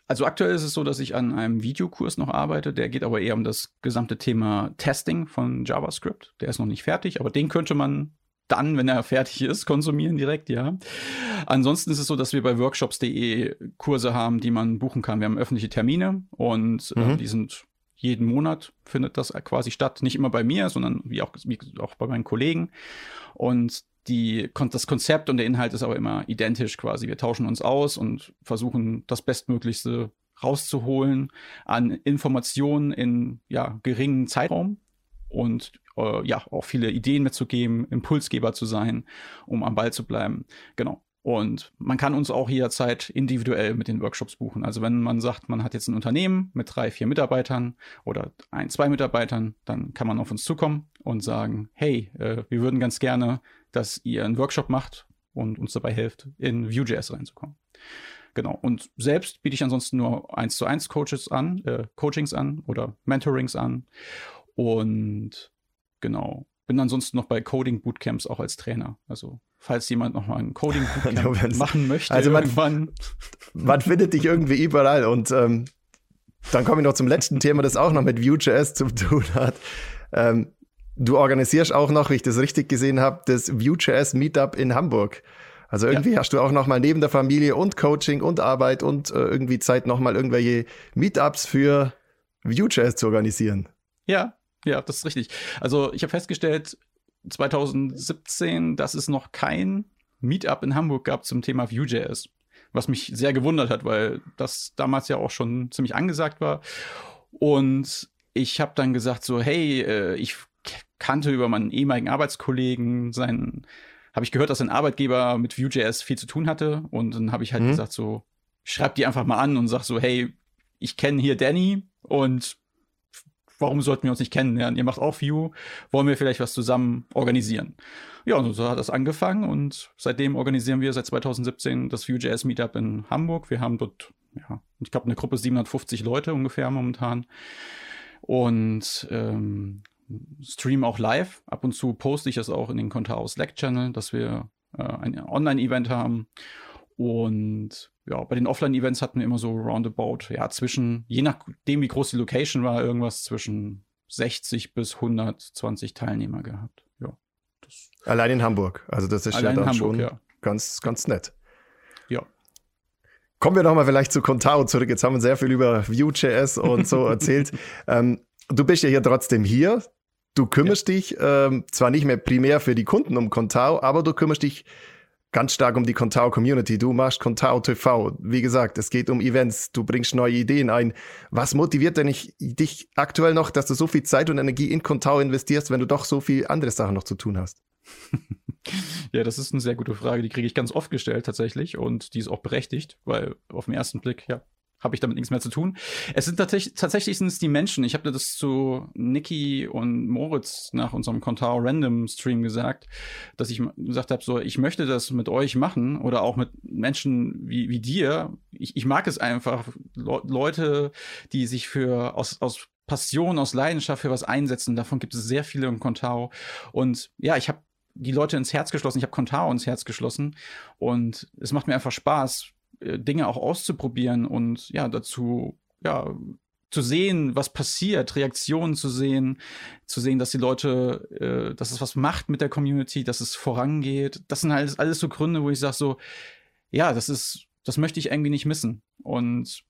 A: also aktuell ist es so, dass ich an einem Videokurs noch arbeite, der geht aber eher um das gesamte Thema Testing von JavaScript. Der ist noch nicht fertig, aber den könnte man dann, wenn er fertig ist, konsumieren direkt, ja. Ansonsten ist es so, dass wir bei workshops.de Kurse haben, die man buchen kann. Wir haben öffentliche Termine und äh, mhm. äh, die sind jeden Monat findet das quasi statt. Nicht immer bei mir, sondern wie auch, wie auch bei meinen Kollegen. Und die, das Konzept und der Inhalt ist aber immer identisch quasi. Wir tauschen uns aus und versuchen das Bestmöglichste rauszuholen an Informationen in ja, geringen Zeitraum und äh, ja, auch viele Ideen mitzugeben, Impulsgeber zu sein, um am Ball zu bleiben. Genau. Und man kann uns auch jederzeit individuell mit den Workshops buchen. Also wenn man sagt, man hat jetzt ein Unternehmen mit drei, vier Mitarbeitern oder ein, zwei Mitarbeitern, dann kann man auf uns zukommen und sagen, hey, äh, wir würden ganz gerne, dass ihr einen Workshop macht und uns dabei hilft, in Vue.js reinzukommen. Genau. Und selbst biete ich ansonsten nur eins zu eins Coaches an, äh, Coachings an oder Mentorings an. Und genau. Bin ansonsten noch bei Coding Bootcamps auch als Trainer. Also falls jemand noch mal ein Coding Bootcamp machen möchte.
B: Also man, irgendwann. man findet dich irgendwie überall und ähm, dann komme ich noch zum letzten Thema, das auch noch mit Vue.js zu tun hat. Ähm, du organisierst auch noch, wie ich das richtig gesehen habe, das Vue.js Meetup in Hamburg. Also irgendwie ja. hast du auch noch mal neben der Familie und Coaching und Arbeit und äh, irgendwie Zeit noch mal irgendwelche Meetups für Vue.js zu organisieren.
A: Ja, ja, das ist richtig. Also ich habe festgestellt, 2017, dass es noch kein Meetup in Hamburg gab zum Thema Vue.js. Was mich sehr gewundert hat, weil das damals ja auch schon ziemlich angesagt war. Und ich habe dann gesagt so, hey, äh, ich kannte über meinen ehemaligen Arbeitskollegen seinen, habe ich gehört, dass ein Arbeitgeber mit Vue.js viel zu tun hatte. Und dann habe ich halt mhm. gesagt so, schreib die einfach mal an und sag so, hey, ich kenne hier Danny und warum sollten wir uns nicht kennenlernen? Ihr macht auch View, wollen wir vielleicht was zusammen organisieren? Ja, und so hat das angefangen und seitdem organisieren wir seit 2017 das Vue.js Meetup in Hamburg. Wir haben dort, ja, ich glaube, eine Gruppe 750 Leute ungefähr momentan und ähm, stream auch live. Ab und zu poste ich das auch in den Contao Slack-Channel, dass wir äh, ein Online-Event haben und ja, bei den Offline-Events hatten wir immer so roundabout, ja, zwischen, je nachdem, wie groß die Location war, irgendwas zwischen 60 bis 120 Teilnehmer gehabt. Ja.
B: Allein in Hamburg. Also das ist ja dann Hamburg, schon ja. ganz, ganz nett.
A: Ja.
B: Kommen wir nochmal vielleicht zu Contao zurück. Jetzt haben wir sehr viel über Vue.js und so erzählt. ähm, du bist ja hier trotzdem hier. Du kümmerst ja. dich ähm, zwar nicht mehr primär für die Kunden um Contao, aber du kümmerst dich ganz stark um die Contao Community. Du machst Contao TV. Wie gesagt, es geht um Events. Du bringst neue Ideen ein. Was motiviert denn ich, dich aktuell noch, dass du so viel Zeit und Energie in Contao investierst, wenn du doch so viel andere Sachen noch zu tun hast?
A: ja, das ist eine sehr gute Frage. Die kriege ich ganz oft gestellt tatsächlich und die ist auch berechtigt, weil auf den ersten Blick, ja, habe ich damit nichts mehr zu tun. Es sind tatsächlich, tatsächlich sind es die Menschen. Ich habe das zu Niki und Moritz nach unserem Contao Random Stream gesagt, dass ich gesagt habe, so, ich möchte das mit euch machen oder auch mit Menschen wie, wie dir. Ich, ich mag es einfach, Le Leute, die sich für aus, aus Passion, aus Leidenschaft für was einsetzen. Davon gibt es sehr viele im Contao. Und ja, ich habe die Leute ins Herz geschlossen. Ich habe Contao ins Herz geschlossen. Und es macht mir einfach Spaß, Dinge auch auszuprobieren und ja, dazu, ja, zu sehen, was passiert, Reaktionen zu sehen, zu sehen, dass die Leute, äh, dass es was macht mit der Community, dass es vorangeht. Das sind halt alles so Gründe, wo ich sage so, ja, das ist, das möchte ich irgendwie nicht missen. Und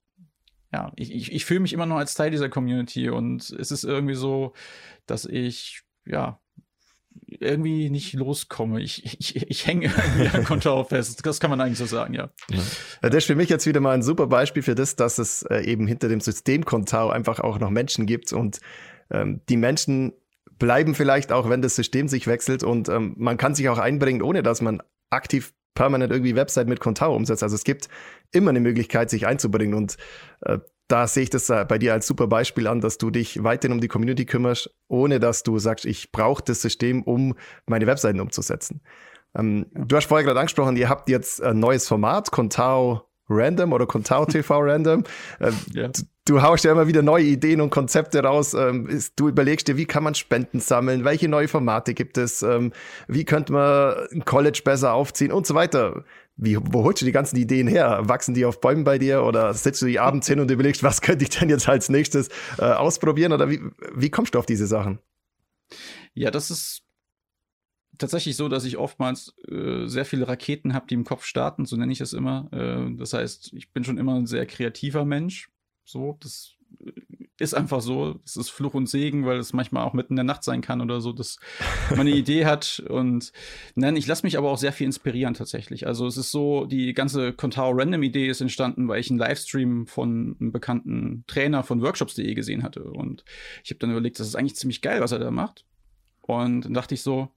A: ja, ich, ich, ich fühle mich immer noch als Teil dieser Community und es ist irgendwie so, dass ich, ja, irgendwie nicht loskomme. Ich, ich, ich hänge irgendwie am Konto fest. Das kann man eigentlich so sagen, ja. ja.
B: Das ist für mich jetzt wieder mal ein super Beispiel für das, dass es äh, eben hinter dem System Kontao einfach auch noch Menschen gibt und ähm, die Menschen bleiben vielleicht auch, wenn das System sich wechselt und ähm, man kann sich auch einbringen, ohne dass man aktiv permanent irgendwie Website mit Kontao umsetzt. Also es gibt immer eine Möglichkeit, sich einzubringen und äh, da sehe ich das äh, bei dir als super Beispiel an, dass du dich weiterhin um die Community kümmerst, ohne dass du sagst, ich brauche das System, um meine Webseiten umzusetzen. Ähm, du hast vorher gerade angesprochen, ihr habt jetzt ein neues Format, Contao Random oder Contao TV Random. Ähm, ja. du, du haust ja immer wieder neue Ideen und Konzepte raus. Ähm, ist, du überlegst dir, wie kann man Spenden sammeln, welche neue Formate gibt es, ähm, wie könnte man ein College besser aufziehen und so weiter. Wie, wo holst du die ganzen Ideen her? Wachsen die auf Bäumen bei dir oder setzt du die abends hin und überlegst, was könnte ich denn jetzt als nächstes äh, ausprobieren? Oder wie, wie kommst du auf diese Sachen?
A: Ja, das ist tatsächlich so, dass ich oftmals äh, sehr viele Raketen habe, die im Kopf starten, so nenne ich es immer. Äh, das heißt, ich bin schon immer ein sehr kreativer Mensch. So, das ist einfach so. Es ist Fluch und Segen, weil es manchmal auch mitten in der Nacht sein kann oder so, dass man eine Idee hat. Und nein, ich lasse mich aber auch sehr viel inspirieren tatsächlich. Also es ist so, die ganze Contao Random Idee ist entstanden, weil ich einen Livestream von einem bekannten Trainer von Workshops.de gesehen hatte. Und ich habe dann überlegt, das ist eigentlich ziemlich geil, was er da macht. Und dann dachte ich so,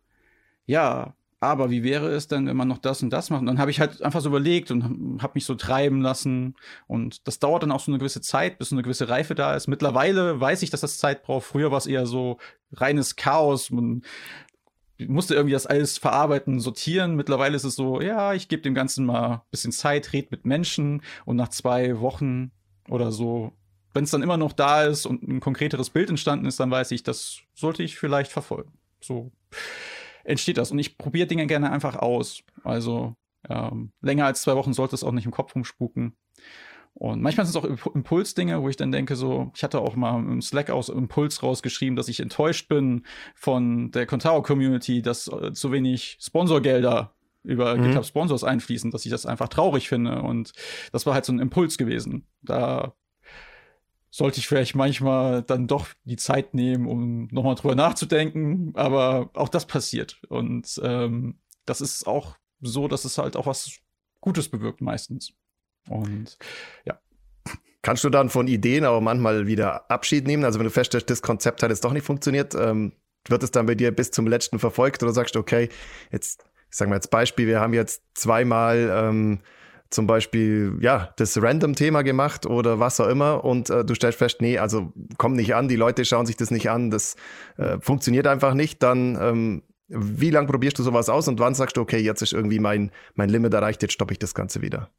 A: ja, aber wie wäre es denn, wenn man noch das und das macht? Und dann habe ich halt einfach so überlegt und habe mich so treiben lassen. Und das dauert dann auch so eine gewisse Zeit, bis so eine gewisse Reife da ist. Mittlerweile weiß ich, dass das Zeit braucht. Früher war es eher so reines Chaos. Man musste irgendwie das alles verarbeiten, sortieren. Mittlerweile ist es so, ja, ich gebe dem Ganzen mal ein bisschen Zeit, red mit Menschen und nach zwei Wochen oder so, wenn es dann immer noch da ist und ein konkreteres Bild entstanden ist, dann weiß ich, das sollte ich vielleicht verfolgen. So entsteht das. Und ich probiere Dinge gerne einfach aus. Also ähm, länger als zwei Wochen sollte es auch nicht im Kopf rumspuken. Und manchmal sind es auch Impulsdinge, wo ich dann denke, so, ich hatte auch mal im Slack aus Impuls rausgeschrieben, dass ich enttäuscht bin von der Contao-Community, dass äh, zu wenig Sponsorgelder über mhm. GitHub Sponsors einfließen, dass ich das einfach traurig finde. Und das war halt so ein Impuls gewesen. Da sollte ich vielleicht manchmal dann doch die Zeit nehmen, um nochmal drüber nachzudenken. Aber auch das passiert. Und ähm, das ist auch so, dass es halt auch was Gutes bewirkt meistens. Und ja.
B: Kannst du dann von Ideen aber manchmal wieder Abschied nehmen? Also wenn du feststellst, das Konzept hat jetzt doch nicht funktioniert, ähm, wird es dann bei dir bis zum letzten verfolgt oder sagst du, okay, jetzt, ich sage mal als Beispiel, wir haben jetzt zweimal ähm, zum Beispiel, ja, das Random-Thema gemacht oder was auch immer und äh, du stellst fest, nee, also komm nicht an, die Leute schauen sich das nicht an, das äh, funktioniert einfach nicht, dann ähm, wie lange probierst du sowas aus und wann sagst du, okay, jetzt ist irgendwie mein, mein Limit erreicht, jetzt stoppe ich das Ganze wieder?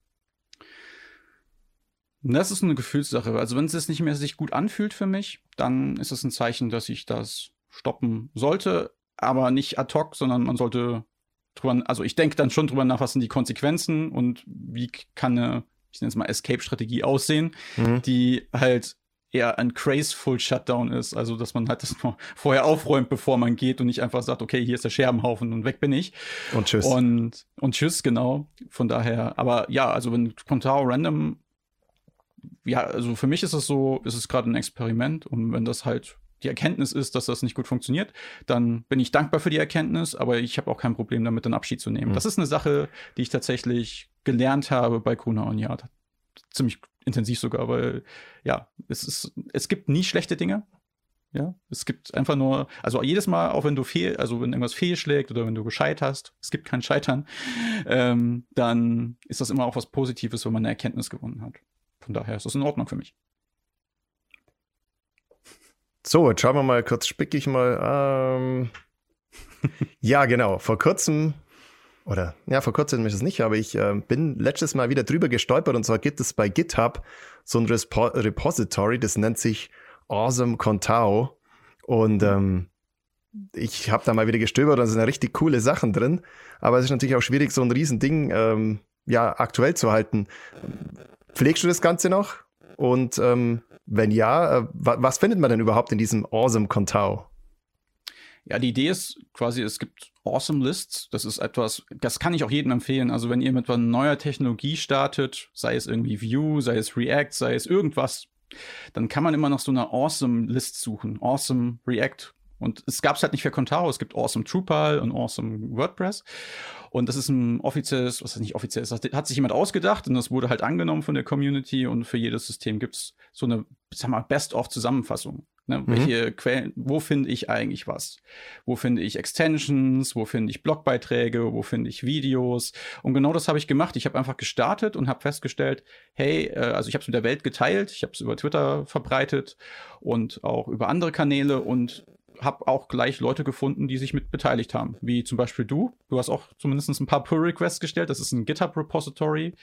A: Das ist eine Gefühlssache. Also wenn es sich nicht mehr sich gut anfühlt für mich, dann ist es ein Zeichen, dass ich das stoppen sollte, aber nicht ad hoc, sondern man sollte drüber, also ich denke dann schon drüber nach, was sind die Konsequenzen und wie kann eine, ich nenne es mal Escape-Strategie aussehen, mhm. die halt eher ein graceful Shutdown ist, also dass man halt das vorher aufräumt, bevor man geht und nicht einfach sagt, okay, hier ist der Scherbenhaufen und weg bin ich.
B: Und tschüss.
A: Und, und tschüss, genau. Von daher, aber ja, also wenn Contao Random, ja, also für mich ist es so, ist es gerade ein Experiment und wenn das halt die Erkenntnis ist, dass das nicht gut funktioniert, dann bin ich dankbar für die Erkenntnis, aber ich habe auch kein Problem damit, dann Abschied zu nehmen. Mhm. Das ist eine Sache, die ich tatsächlich gelernt habe bei Kuna und ja, ziemlich intensiv sogar, weil ja, es ist, es gibt nie schlechte Dinge. Ja, es gibt einfach nur, also jedes Mal, auch wenn du fehl, also wenn irgendwas fehlschlägt oder wenn du gescheit hast, es gibt kein Scheitern, ähm, dann ist das immer auch was Positives, wenn man eine Erkenntnis gewonnen hat. Von daher ist das in Ordnung für mich.
B: So, jetzt schauen wir mal kurz, spick ich mal. Ähm, ja, genau. Vor kurzem, oder ja, vor kurzem ist es nicht, aber ich äh, bin letztes Mal wieder drüber gestolpert und zwar gibt es bei GitHub so ein Respo Repository, das nennt sich Awesome Contao. Und ähm, ich habe da mal wieder gestöbert und da sind richtig coole Sachen drin. Aber es ist natürlich auch schwierig, so ein Riesending ähm, ja, aktuell zu halten. Pflegst du das Ganze noch? Und ähm, wenn ja, äh, was findet man denn überhaupt in diesem Awesome Contao?
A: Ja, die Idee ist quasi, es gibt Awesome Lists. Das ist etwas, das kann ich auch jedem empfehlen. Also wenn ihr mit neuer Technologie startet, sei es irgendwie Vue, sei es React, sei es irgendwas, dann kann man immer nach so einer Awesome List suchen. Awesome React. Und es gab es halt nicht für Contao, es gibt Awesome Drupal und Awesome WordPress. Und das ist ein offizielles, was ist nicht offiziell ist, hat sich jemand ausgedacht und das wurde halt angenommen von der Community und für jedes System gibt es so eine, sag mal, Best-of-Zusammenfassung. Ne? Mhm. Welche Quellen, wo finde ich eigentlich was? Wo finde ich Extensions? Wo finde ich Blogbeiträge? Wo finde ich Videos? Und genau das habe ich gemacht. Ich habe einfach gestartet und habe festgestellt, hey, äh, also ich habe es mit der Welt geteilt, ich habe es über Twitter verbreitet und auch über andere Kanäle und habe auch gleich Leute gefunden, die sich mit beteiligt haben, wie zum Beispiel du. Du hast auch zumindest ein paar Pull-Requests gestellt. Das ist ein GitHub-Repository.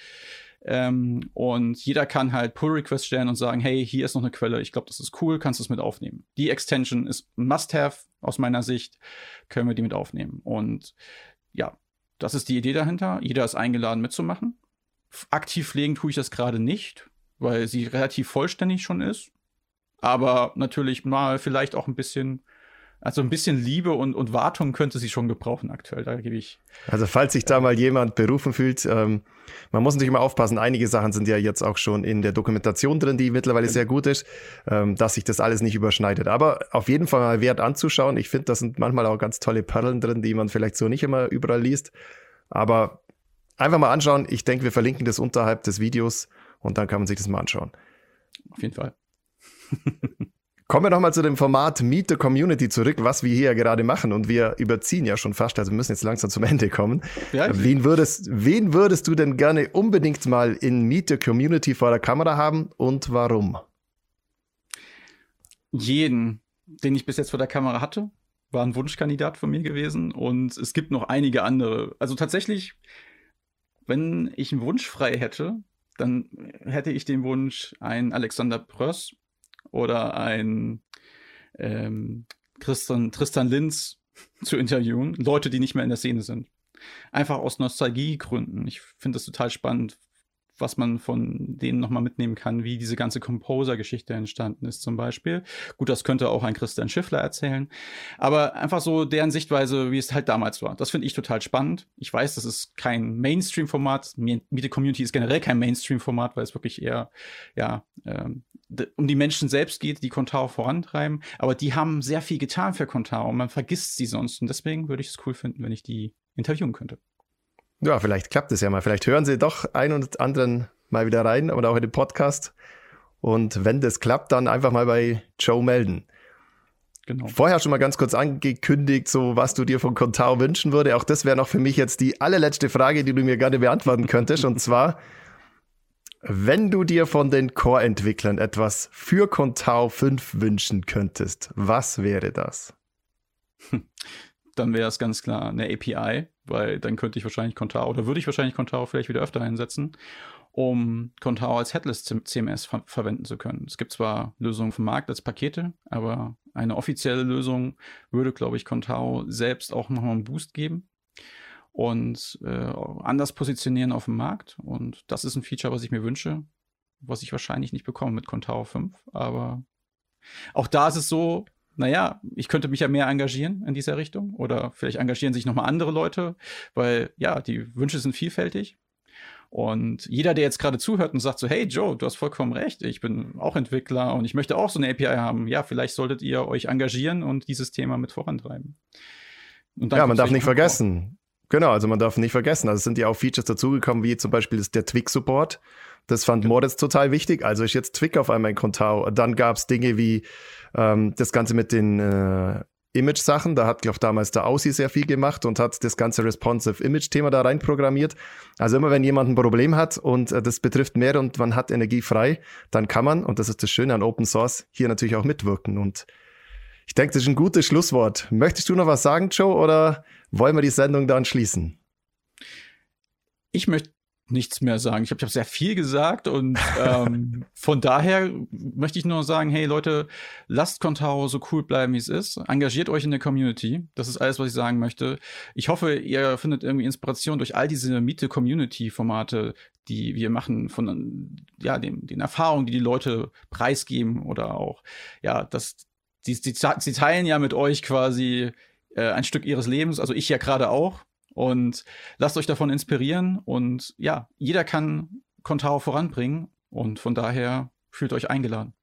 A: Ähm, und jeder kann halt Pull-Requests stellen und sagen, hey, hier ist noch eine Quelle, ich glaube, das ist cool, kannst du es mit aufnehmen. Die Extension ist Must-Have aus meiner Sicht, können wir die mit aufnehmen. Und ja, das ist die Idee dahinter. Jeder ist eingeladen mitzumachen. Aktiv pflegen tue ich das gerade nicht, weil sie relativ vollständig schon ist. Aber natürlich mal vielleicht auch ein bisschen Also ein bisschen Liebe und, und Wartung könnte sie schon gebrauchen aktuell, da gebe ich.
B: Also falls sich da mal jemand berufen fühlt, ähm, man muss natürlich immer aufpassen, einige Sachen sind ja jetzt auch schon in der Dokumentation drin, die mittlerweile sehr gut ist, ähm, dass sich das alles nicht überschneidet. Aber auf jeden Fall mal wert anzuschauen. Ich finde, da sind manchmal auch ganz tolle Perlen drin, die man vielleicht so nicht immer überall liest. Aber einfach mal anschauen. Ich denke, wir verlinken das unterhalb des Videos und dann kann man sich das mal anschauen.
A: Auf jeden Fall.
B: Kommen wir nochmal zu dem Format Meet the Community zurück, was wir hier gerade machen. Und wir überziehen ja schon fast, also wir müssen jetzt langsam zum Ende kommen. Ja, wen, würdest, wen würdest du denn gerne unbedingt mal in Meet the Community vor der Kamera haben und warum?
A: Jeden, den ich bis jetzt vor der Kamera hatte, war ein Wunschkandidat von mir gewesen. Und es gibt noch einige andere. Also tatsächlich, wenn ich einen Wunsch frei hätte, dann hätte ich den Wunsch, einen Alexander Pröss oder ein ähm, Tristan, Tristan Linz zu interviewen. Leute, die nicht mehr in der Szene sind. Einfach aus Nostalgiegründen. Ich finde das total spannend, was man von denen nochmal mitnehmen kann, wie diese ganze Composer-Geschichte entstanden ist zum Beispiel. Gut, das könnte auch ein Christian Schiffler erzählen. Aber einfach so deren Sichtweise, wie es halt damals war. Das finde ich total spannend. Ich weiß, das ist kein Mainstream-Format. Meet Community ist generell kein Mainstream-Format, weil es wirklich eher, ja, ähm, um die Menschen selbst geht, die Contao vorantreiben. Aber die haben sehr viel getan für Contao und man vergisst sie sonst. Und deswegen würde ich es cool finden, wenn ich die interviewen könnte.
B: Ja, vielleicht klappt es ja mal. Vielleicht hören Sie doch einen und anderen mal wieder rein oder auch in den Podcast. Und wenn das klappt, dann einfach mal bei Joe melden. Genau. Vorher schon mal ganz kurz angekündigt, so was du dir von Contao wünschen würde. Auch das wäre noch für mich jetzt die allerletzte Frage, die du mir gerne beantworten könntest. und zwar, wenn du dir von den Core-Entwicklern etwas für Contao 5 wünschen könntest, was wäre das?
A: Dann wäre es ganz klar eine API, weil dann könnte ich wahrscheinlich Contao oder würde ich wahrscheinlich Contao vielleicht wieder öfter einsetzen, um Contao als Headless CMS ver verwenden zu können. Es gibt zwar Lösungen vom Markt als Pakete, aber eine offizielle Lösung würde, glaube ich, Contao selbst auch nochmal einen Boost geben und äh, anders positionieren auf dem Markt. Und das ist ein Feature, was ich mir wünsche, was ich wahrscheinlich nicht bekomme mit Contao 5. Aber auch da ist es so, naja, ich könnte mich ja mehr engagieren in dieser Richtung oder vielleicht engagieren sich nochmal andere Leute, weil ja, die Wünsche sind vielfältig. Und jeder, der jetzt gerade zuhört und sagt so, hey Joe, du hast vollkommen recht, ich bin auch Entwickler und ich möchte auch so eine API haben, ja, vielleicht solltet ihr euch engagieren und dieses Thema mit vorantreiben.
B: ja, man darf nicht vergessen. Genau, also man darf nicht vergessen, also es sind ja auch Features dazugekommen, wie zum Beispiel der Twig-Support. Das fand Moritz total wichtig. Also ist jetzt Twig auf einmal in Contao. Dann gab es Dinge wie ähm, das Ganze mit den äh, Image-Sachen. Da hat, glaube ich, damals der Aussie sehr viel gemacht und hat das ganze Responsive Image-Thema da rein programmiert. Also immer wenn jemand ein Problem hat und äh, das betrifft mehr und man hat Energie frei, dann kann man, und das ist das Schöne an Open Source, hier natürlich auch mitwirken. Und ich denke, das ist ein gutes Schlusswort. Möchtest du noch was sagen, Joe, oder wollen wir die Sendung dann schließen?
A: Ich möchte nichts mehr sagen. Ich habe hab sehr viel gesagt und ähm, von daher möchte ich nur sagen, hey Leute, lasst Contao so cool bleiben, wie es ist. Engagiert euch in der Community. Das ist alles, was ich sagen möchte. Ich hoffe, ihr findet irgendwie Inspiration durch all diese Miete-Community-Formate, die wir machen, von ja, den, den Erfahrungen, die die Leute preisgeben oder auch, ja, das, die, die, die teilen ja mit euch quasi äh, ein Stück ihres Lebens, also ich ja gerade auch. Und lasst euch davon inspirieren. Und ja, jeder kann Contao voranbringen. Und von daher fühlt euch eingeladen.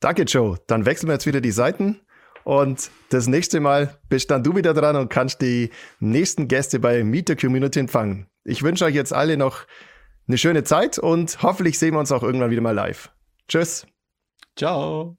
B: Danke, Joe. Dann wechseln wir jetzt wieder die Seiten. Und das nächste Mal bist dann du wieder dran und kannst die nächsten Gäste bei Meet the Community empfangen. Ich wünsche euch jetzt alle noch eine schöne Zeit und hoffentlich sehen wir uns auch irgendwann wieder mal live. Tschüss.
A: Ciao.